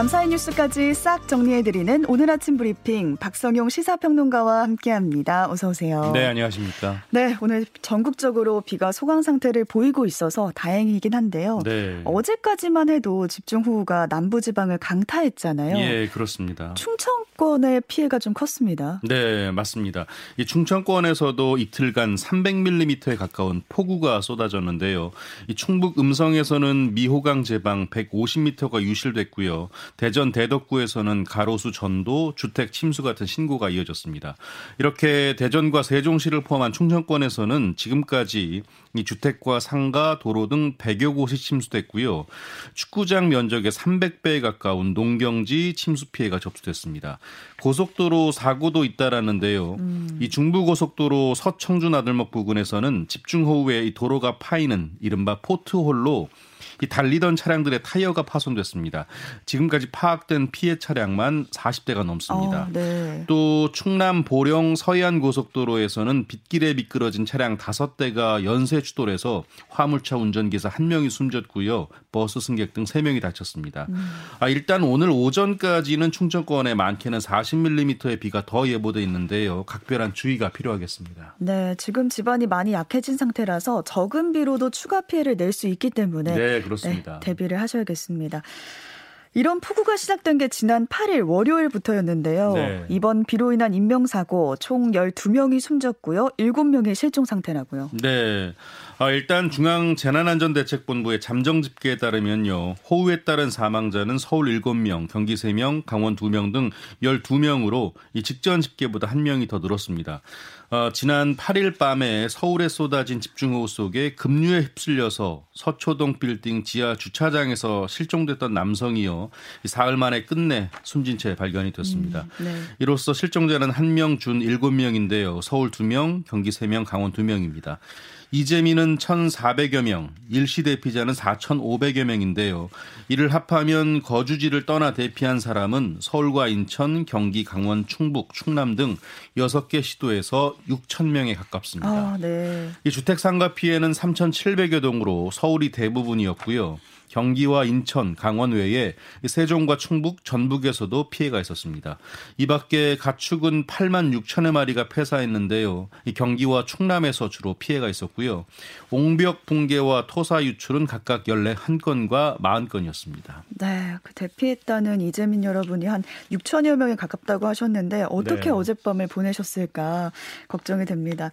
밤사이 뉴스까지 싹 정리해드리는 오늘 아침 브리핑 박성용 시사평론가와 함께합니다. 어서 오세요. 네, 안녕하십니까. 네, 오늘 전국적으로 비가 소강 상태를 보이고 있어서 다행이긴 한데요. 네. 어제까지만 해도 집중호우가 남부지방을 강타했잖아요. 예, 그렇습니다. 충청 권의 피해가 좀 컸습니다. 네, 맞습니다. 이 충청권에서도 이틀간 300mm에 가까운 폭우가 쏟아졌는데요. 이 충북 음성에서는 미호강 제방 150m가 유실됐고요. 대전 대덕구에서는 가로수 전도, 주택 침수 같은 신고가 이어졌습니다. 이렇게 대전과 세종시를 포함한 충청권에서는 지금까지 이 주택과 상가, 도로 등 100여 곳이 침수됐고요. 축구장 면적의 300배에 가까운 농경지 침수 피해가 접수됐습니다. 고속도로 사고도 잇따랐는데요. 음. 이 중부고속도로 서청주 나들목 부근에서는 집중호우에 이 도로가 파이는 이른바 포트홀로 이 달리던 차량들의 타이어가 파손됐습니다. 지금까지 파악된 피해 차량만 40대가 넘습니다. 어, 네. 또 충남 보령 서해안 고속도로에서는 빗길에 미끄러진 차량 5대가 연쇄 추돌해서 화물차 운전기사 1명이 숨졌고요. 버스 승객 등 3명이 다쳤습니다. 음. 아, 일단 오늘 오전까지는 충청권에 많게는 40mm의 비가 더 예보돼 있는데요. 각별한 주의가 필요하겠습니다. 네, 지금 집안이 많이 약해진 상태라서 적은 비로도 추가 피해를 낼 수 있기 때문에 네, 그렇습니다. 네, 대비를 하셔야겠습니다. 이런 폭우가 시작된 게 지난 8일 월요일부터였는데요. 네. 이번 비로 인한 인명사고 총 12명이 숨졌고요. 7명이 실종 상태라고요. 네. 아, 일단 중앙재난안전대책본부의 잠정 집계에 따르면요. 호우에 따른 사망자는 서울 7명, 경기 3명, 강원 2명 등 12명으로 이 직전 집계보다 1명이 더 늘었습니다. 어, 지난 8일 밤에 서울에 쏟아진 집중호우 속에 급류에 휩쓸려서 서초동 빌딩 지하 주차장에서 실종됐던 남성이요. 사흘 만에 끝내 숨진 채 발견이 됐습니다. 음, 네. 이로써 실종자는 1명 준 7명인데요. 서울 2명, 경기 3명, 강원 2명입니다. 이재민은 1,400여 명, 일시 대피자는 4,500여 명인데요. 이를 합하면 거주지를 떠나 대피한 사람은 서울과 인천, 경기, 강원, 충북, 충남 등 6개 시도에서 6천 명에 가깝습니다. 아, 네. 이 주택 상가 피해는 3,700여 동으로 서울이 대부분이었고요. 경기와 인천, 강원 외에 세종과 충북, 전북에서도 피해가 있었습니다. 이 밖에 가축은 8만 6천여 마리가 폐사했는데요. 이 경기와 충남에서 주로 피해가 있었고요. 옹벽 붕괴와 토사 유출은 각각 14건과 40건이었습니다. 네, 그 대피했다는 이재민 여러분이 한 6천여 명에 가깝다고 하셨는데 어떻게 네. 어젯밤을 보내셨을까 걱정이 됩니다.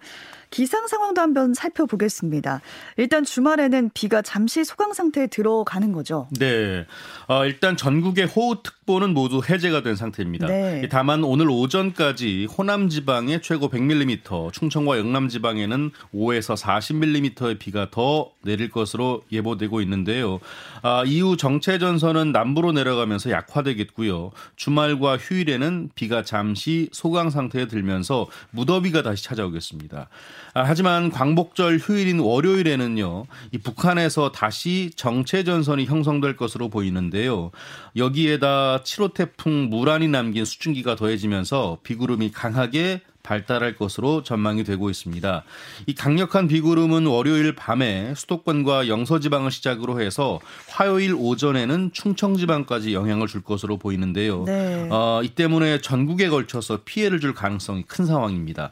기상 상황도 한번 살펴보겠습니다. 일단 주말에는 비가 잠시 소강 상태에 들어가는 거죠. 네. 어, 일단 전국의 호우특보는 모두 해제가 된 상태입니다. 네. 다만 오늘 오전까지 호남 지방에 최고 100mm, 충청과 영남 지방에는 5에서 40mm의 비가 더 내릴 것으로 예보되고 있는데요. 아, 이후 정체 전선은 남부로 내려가면서 약화되겠고요. 주말과 휴일에는 비가 잠시 소강 상태에 들면서 무더위가 다시 찾아오겠습니다. 아, 하지만 광복절 휴일인 월요일에는요, 이 북한에서 다시 정체 전선이 형성될 것으로 보이는데요. 여기에다 7호 태풍 무란이 남긴 수증기가 더해지면서 비구름이 강하게 발달할 것으로 전망이 되고 있습니다. 이 강력한 비구름은 월요일 밤에 수도권과 영서지방을 시작으로 해서 화요일 오전에는 충청지방까지 영향을 줄 것으로 보이는데요. 네. 어, 이 때문에 전국에 걸쳐서 피해를 줄 가능성이 큰 상황입니다.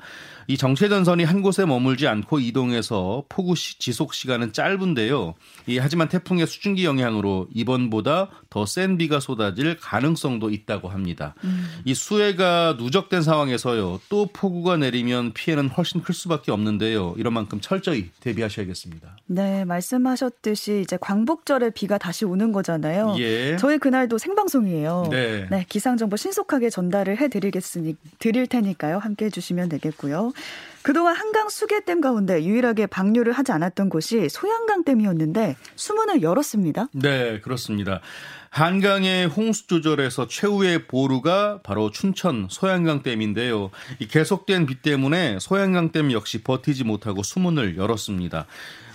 이 정체 전선이 한 곳에 머물지 않고 이동해서 폭우 시, 지속 시간은 짧은데요. 이, 하지만 태풍의 수증기 영향으로 이번보다 더 센 비가 쏟아질 가능성도 있다고 합니다. 음. 이 수해가 누적된 상황에서요. 또 폭우가 내리면 피해는 훨씬 클 수밖에 없는데요. 이런 만큼 철저히 대비하셔야겠습니다. 네, 말씀하셨듯이 이제 광복절에 비가 다시 오는 거잖아요. 예. 저희 그날도 생방송이에요. 네. 네 기상 정보 신속하게 전달을 해 드리겠으니 드릴 테니까요. 함께 해 주시면 되겠고요. 그동안 한강 수계댐 가운데 유일하게 방류를 하지 않았던 곳이 소양강댐이었는데 수문을 열었습니다. 네, 그렇습니다. 한강의 홍수 조절에서 최후의 보루가 바로 춘천 소양강 댐인데요. 이 계속된 비 때문에 소양강 댐 역시 버티지 못하고 수문을 열었습니다.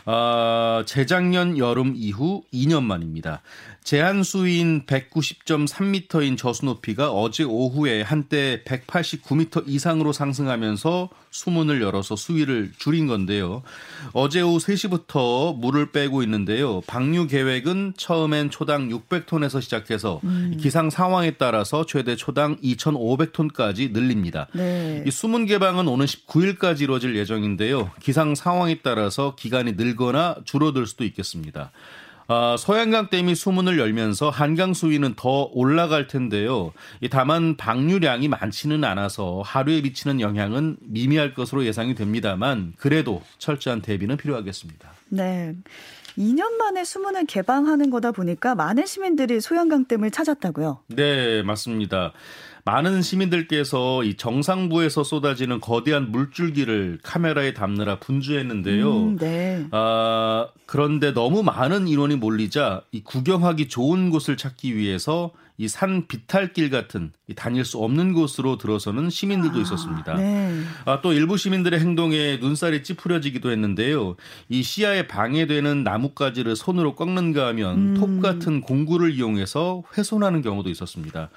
어, 재작년 여름 이후 2년 만입니다. 제한 수위인 190.3m인 저수 높이가 어제 오후에 한때 189m 이상으로 상승하면서 수문을 열어서 수위를 줄인 건데요. 어제 오후 3시부터 물을 빼고 있는데요. 방류 계획은 처음엔 초당 600톤에서 시작해서 음. 기상 상황에 따라서 최대 초당 2,500톤까지 늘립니다. 네. 이 수문 개방은 오는 19일까지 이루어질 예정인데요. 기상 상황에 따라서 기간이 늘거나 줄어들 수도 있겠습니다. 아, 소양강 댐이 수문을 열면서 한강 수위는 더 올라갈 텐데요. 다만 방류량이 많지는 않아서 하루에 미치는 영향은 미미할 것으로 예상이 됩니다만 그래도 철저한 대비는 필요하겠습니다. 네. 2년 만에 수문을 개방하는 거다 보니까 많은 시민들이 소양강댐을 찾았다고요? 네, 맞습니다. 많은 시민들께서 이 정상부에서 쏟아지는 거대한 물줄기를 카메라에 담느라 분주했는데요. 음, 네. 아, 그런데 너무 많은 인원이 몰리자 이 구경하기 좋은 곳을 찾기 위해서 이 산 비탈길 같은 이 다닐 수 없는 곳으로 들어서는 시민들도 아, 있었습니다. 네. 아, 또 일부 시민들의 행동에 눈살이 찌푸려지기도 했는데요. 이 시야에 방해되는 나뭇가지를 손으로 꺾는가 하면 음. 톱 같은 공구를 이용해서 훼손하는 경우도 있었습니다.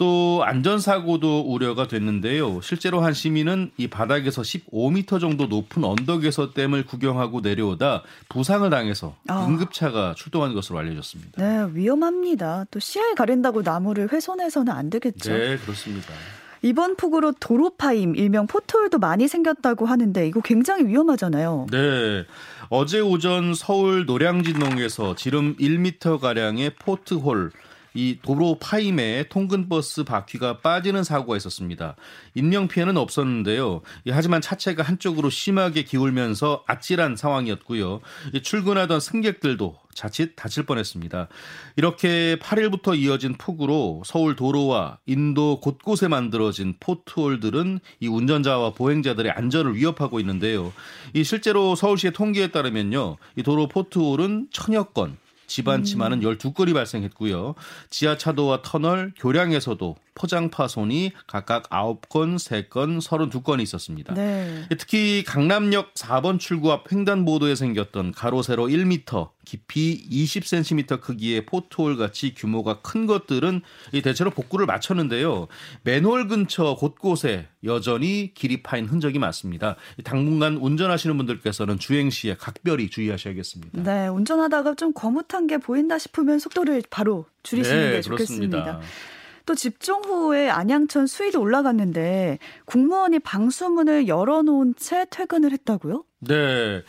또 안전사고도 우려가 됐는데요. 실제로 한 시민은 이 바닥에서 15m 정도 높은 언덕에서 댐을 구경하고 내려오다 부상을 당해서 아. 응급차가 출동한 것으로 알려졌습니다. 네, 위험합니다. 또 시야에 가린다고 나무를 훼손해서는 안 되겠죠. 네, 그렇습니다. 이번 폭우로 도로 파임, 일명 포트홀도 많이 생겼다고 하는데 이거 굉장히 위험하잖아요. 네. 어제 오전 서울 노량진동에서 지름 1m 가량의 포트홀 이 도로 파임에 통근버스 바퀴가 빠지는 사고가 있었습니다. 인명 피해는 없었는데요. 하지만 차체가 한쪽으로 심하게 기울면서 아찔한 상황이었고요. 출근하던 승객들도 자칫 다칠 뻔했습니다. 이렇게 8일부터 이어진 폭우로 서울 도로와 인도 곳곳에 만들어진 포트홀들은 이 운전자와 보행자들의 안전을 위협하고 있는데요. 이 실제로 서울시의 통계에 따르면요. 이 도로 포트홀은 천여 건, 지반 침하는 12건이 발생했고요. 지하차도와 터널, 교량에서도 포장 파손이 각각 9건, 3건, 32건이 있었습니다. 네. 특히 강남역 4번 출구 앞 횡단보도에 생겼던 가로 세로 1m, 깊이 20cm 크기의 포트홀 같이 규모가 큰 것들은 대체로 복구를 마쳤는데요. 맨홀 근처 곳곳에 여전히 길이 파인 흔적이 많습니다. 당분간 운전하시는 분들께서는 주행 시에 각별히 주의하셔야겠습니다. 네, 운전하다가 좀 거뭇한 게 보인다 싶으면 속도를 바로 줄이시는 네, 게 좋겠습니다. 그렇습니다. 또 집중 후에 안양천 수위도 올라갔는데 국무원이 방수문을 열어놓은 채 퇴근을 했다고요? 네.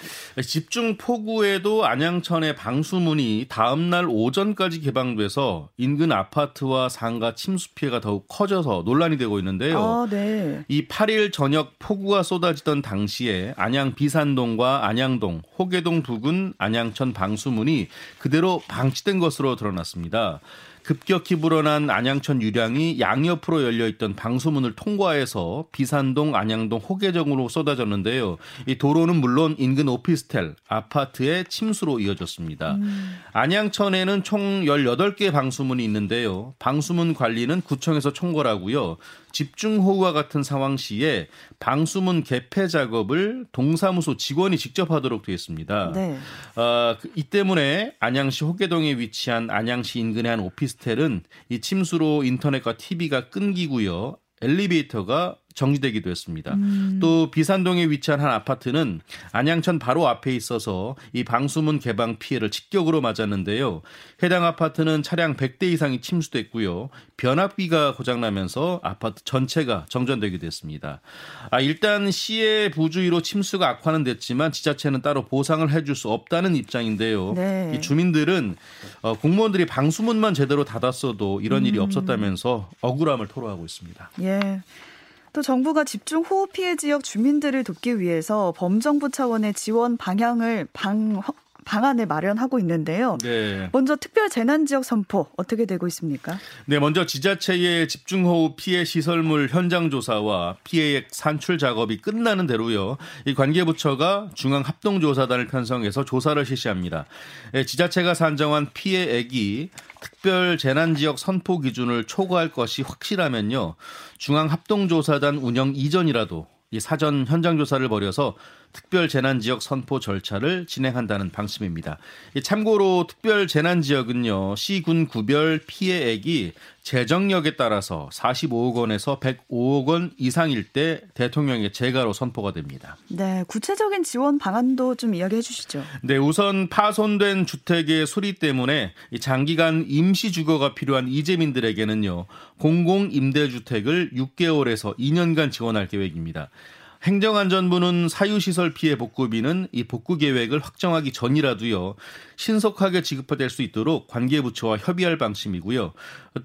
집중 폭우에도 안양천의 방수문이 다음날 오전까지 개방돼서 인근 아파트와 상가 침수 피해가 더욱 커져서 논란이 되고 있는데요. 아, 네. 이 8일 저녁 폭우가 쏟아지던 당시에 안양 비산동과 안양동, 호계동 부근 안양천 방수문이 그대로 방치된 것으로 드러났습니다. 급격히 불어난 안양천 유량이 양옆으로 열려 있던 방수문을 통과해서 비산동, 안양동, 호계정으로 쏟아졌는데요. 이 도로는 물론 인근 오피스텔, 아파트의 침수로 이어졌습니다. 음. 안양천에는 총 18개 방수문이 있는데요. 방수문 관리는 구청에서 총괄하고요. 집중호우와 같은 상황 시에 방수문 개폐 작업을 동사무소 직원이 직접 하도록 되어 있습니다. 네. 어, 이 때문에 안양시 호계동에 위치한 안양시 인근의 한 오피스텔은 이 침수로 인터넷과 TV가 끊기고요. 엘리베이터가 정지되기도 했습니다. 음. 또 비산동에 위치한 한 아파트는 안양천 바로 앞에 있어서 이 방수문 개방 피해를 직격으로 맞았는데요. 해당 아파트는 차량 100대 이상이 침수됐고요. 변압기가 고장나면서 아파트 전체가 정전되기도 했습니다. 아, 일단 시의 부주의로 침수가 악화는 됐지만 지자체는 따로 보상을 해줄 수 없다는 입장인데요. 네. 이 주민들은 어, 공무원들이 방수문만 제대로 닫았어도 이런 일이 음. 없었다면서 억울함을 토로하고 있습니다. 예. 또 정부가 집중 호우 피해 지역 주민들을 돕기 위해서 범정부 차원의 지원 방향을 방 방안을 마련하고 있는데요. 네. 먼저 특별 재난 지역 선포 어떻게 되고 있습니까? 네, 먼저 지자체의 집중 호우 피해 시설물 현장 조사와 피해액 산출 작업이 끝나는 대로요. 이 관계 부처가 중앙 합동 조사단을 편성해서 조사를 실시합니다. 예, 지자체가 산정한 피해액이 특별 재난 지역 선포 기준을 초과할 것이 확실하면요. 중앙 합동 조사단 운영 이전이라도 이 사전 현장 조사를 벌여서 특별 재난 지역 선포 절차를 진행한다는 방침입니다. 참고로 특별 재난 지역은요 시군 구별 피해액이 재정력에 따라서 45억 원에서 105억 원 이상일 때 대통령의 재가로 선포가 됩니다. 네, 구체적인 지원 방안도 좀 이야기해 주시죠. 네, 우선 파손된 주택의 수리 때문에 장기간 임시 주거가 필요한 이재민들에게는요. 공공 임대 주택을 6개월에서 2년간 지원할 계획입니다. 행정안전부는 사유시설 피해 복구비는 이 복구 계획을 확정하기 전이라도요 신속하게 지급될 수 있도록 관계부처와 협의할 방침이고요.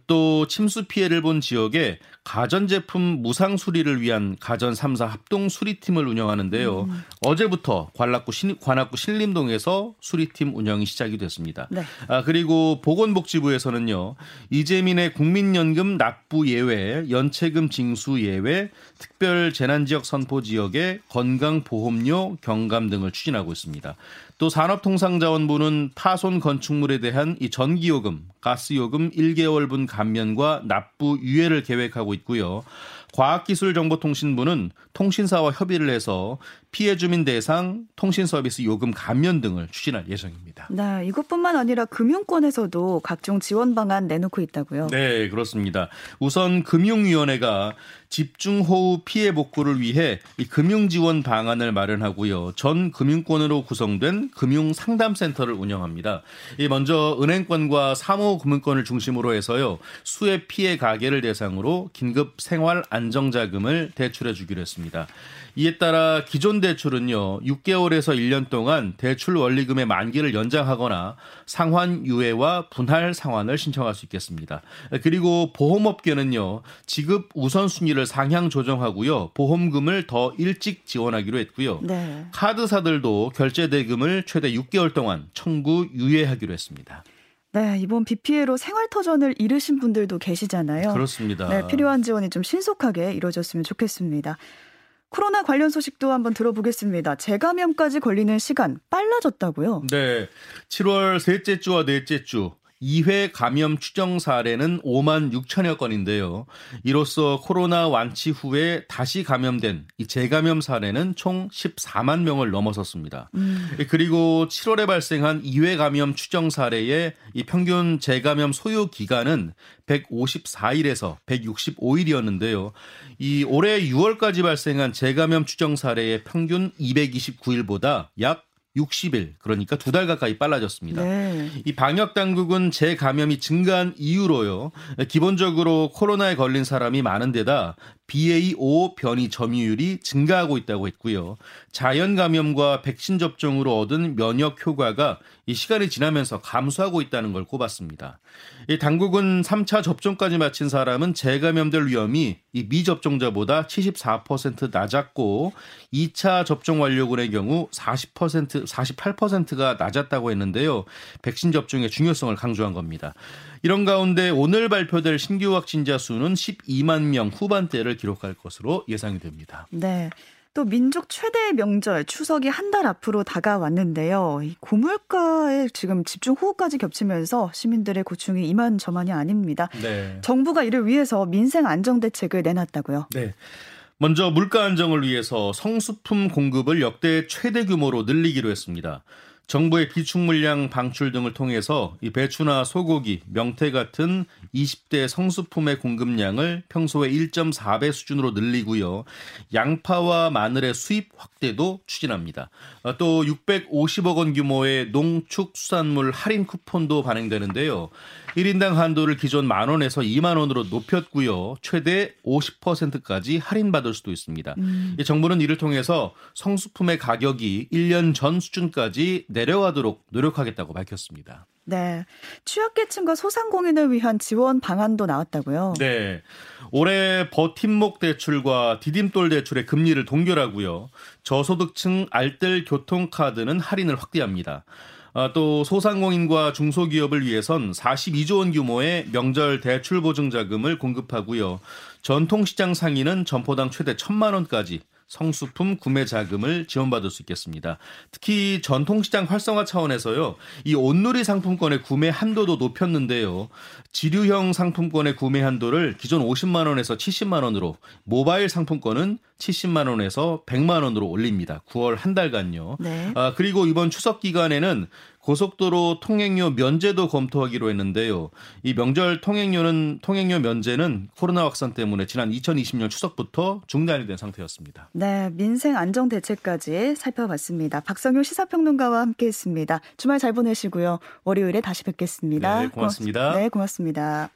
또 침수 피해를 본 지역에 가전제품 무상 수리를 위한 가전 3사 합동 수리팀을 운영하는데요. 음. 어제부터 관악구, 신, 관악구 신림동에서 수리팀 운영이 시작이 됐습니다. 네. 아, 그리고 보건복지부에서는요. 이재민의 국민연금 납부 예외, 연체금 징수 예외, 특별 재난지역 선포 지역의 건강보험료 경감 등을 추진하고 있습니다. 또 산업통상자원부는 파손 건축물에 대한 이 전기요금, 가스요금 1개월분 감면과 납부 유예를 계획하고 있고요. 과학기술정보통신부는 통신사와 협의를 해서 피해 주민 대상 통신 서비스 요금 감면 등을 추진할 예정입니다. 네, 이것뿐만 아니라 금융권에서도 각종 지원 방안 내놓고 있다고요. 네, 그렇습니다. 우선 금융위원회가 집중 호우 피해 복구를 위해 이 금융 지원 방안을 마련하고요. 전 금융권으로 구성된 금융 상담센터를 운영합니다. 이 먼저 은행권과 사모 금융권을 중심으로 해서요. 수해 피해 가게를 대상으로 긴급 생활 안정자금을 대출해 주기로 했습니다. 이에 따라 기존 대출은요, 6개월에서 1년 동안 대출 원리금의 만기를 연장하거나 상환 유예와 분할 상환을 신청할 수 있겠습니다. 그리고 보험업계는요, 지급 우선순위를 상향 조정하고요, 보험금을 더 일찍 지원하기로 했고요. 네. 카드사들도 결제 대금을 최대 6개월 동안 청구 유예하기로 했습니다. 네, 이번 비 피해로 생활터전을 잃으신 분들도 계시잖아요. 그렇습니다. 네, 필요한 지원이 좀 신속하게 이루어졌으면 좋겠습니다. 코로나 관련 소식도 한번 들어보겠습니다. 재감염까지 걸리는 시간 빨라졌다고요? 네. 7월 셋째 주와 넷째 주 2회 감염 추정 사례는 5만 6천여 건인데요. 이로써 코로나 완치 후에 다시 감염된 이 재감염 사례는 총 14만 명을 넘어섰습니다. 음. 그리고 7월에 발생한 2회 감염 추정 사례의 이 평균 재감염 소요 기간은 154일에서 165일이었는데요. 이 올해 6월까지 발생한 재감염 추정 사례의 평균 229일보다 약 60일 그러니까 두 달 가까이 빨라졌습니다. 네. 이 방역 당국은 재감염이 증가한 이유로요. 기본적으로 코로나에 걸린 사람이 많은 데다 BA5 변이 점유율이 증가하고 있다고 했고요. 자연 감염과 백신 접종으로 얻은 면역 효과가 이 시간이 지나면서 감소하고 있다는 걸 꼽았습니다. 이 당국은 3차 접종까지 마친 사람은 재감염될 위험이 이 미접종자보다 74% 낮았고 2차 접종 완료군의 경우 40% 48%가 낮았다고 했는데요. 백신 접종의 중요성을 강조한 겁니다. 이런 가운데 오늘 발표될 신규 확진자 수는 12만 명 후반대를 기록할 것으로 예상이 됩니다. 네. 또 민족 최대의 명절 추석이 한 달 앞으로 다가왔는데요. 이 고물가에 지금 집중 호우까지 겹치면서 시민들의 고충이 이만저만이 아닙니다. 네. 정부가 이를 위해서 민생 안정 대책을 내놨다고요. 네. 먼저 물가 안정을 위해서 성수품 공급을 역대 최대 규모로 늘리기로 했습니다. 정부의 비축 물량 방출 등을 통해서 이 배추나 소고기, 명태 같은 20대 성수품의 공급량을 평소의 1.4배 수준으로 늘리고요. 양파와 마늘의 수입 확대도 추진합니다. 어, 또 650억 원 규모의 농축수산물 할인 쿠폰도 발행되는데요. 1인당 한도를 기존 만 원에서 2만 원으로 높였고요. 최대 50%까지 할인받을 수도 있습니다. 음. 정부는 이를 통해서 성수품의 가격이 1년 전 수준까지 내려가도록 노력하겠다고 밝혔습니다. 네. 취약계층과 소상공인을 위한 지원 방안도 나왔다고요? 네. 올해 버팀목 대출과 디딤돌 대출의 금리를 동결하고요. 저소득층 알뜰 교통카드는 할인을 확대합니다. 아, 또 소상공인과 중소기업을 위해선 42조 원 규모의 명절 대출 보증 자금을 공급하고요. 전통시장 상인은 점포당 최대 1천만 원까지 성수품 구매 자금을 지원받을 수 있겠습니다. 특히 전통시장 활성화 차원에서요, 이 온누리 상품권의 구매 한도도 높였는데요. 지류형 상품권의 구매 한도를 기존 50만 원에서 70만 원으로, 모바일 상품권은 70만 원에서 100만 원으로 올립니다. 9월 한 달간요. 네. 아, 그리고 이번 추석 기간에는 고속도로 통행료 면제도 검토하기로 했는데요. 이 명절 통행료는 통행료 면제는 코로나 확산 때문에 지난 2020년 추석부터 중단이 된 상태였습니다. 네, 민생 안정 대책까지 살펴봤습니다. 박성효 시사평론가와 함께했습니다. 주말 잘 보내시고요. 월요일에 다시 뵙겠습니다. 네, 고맙습니다. 네, 고맙습니다.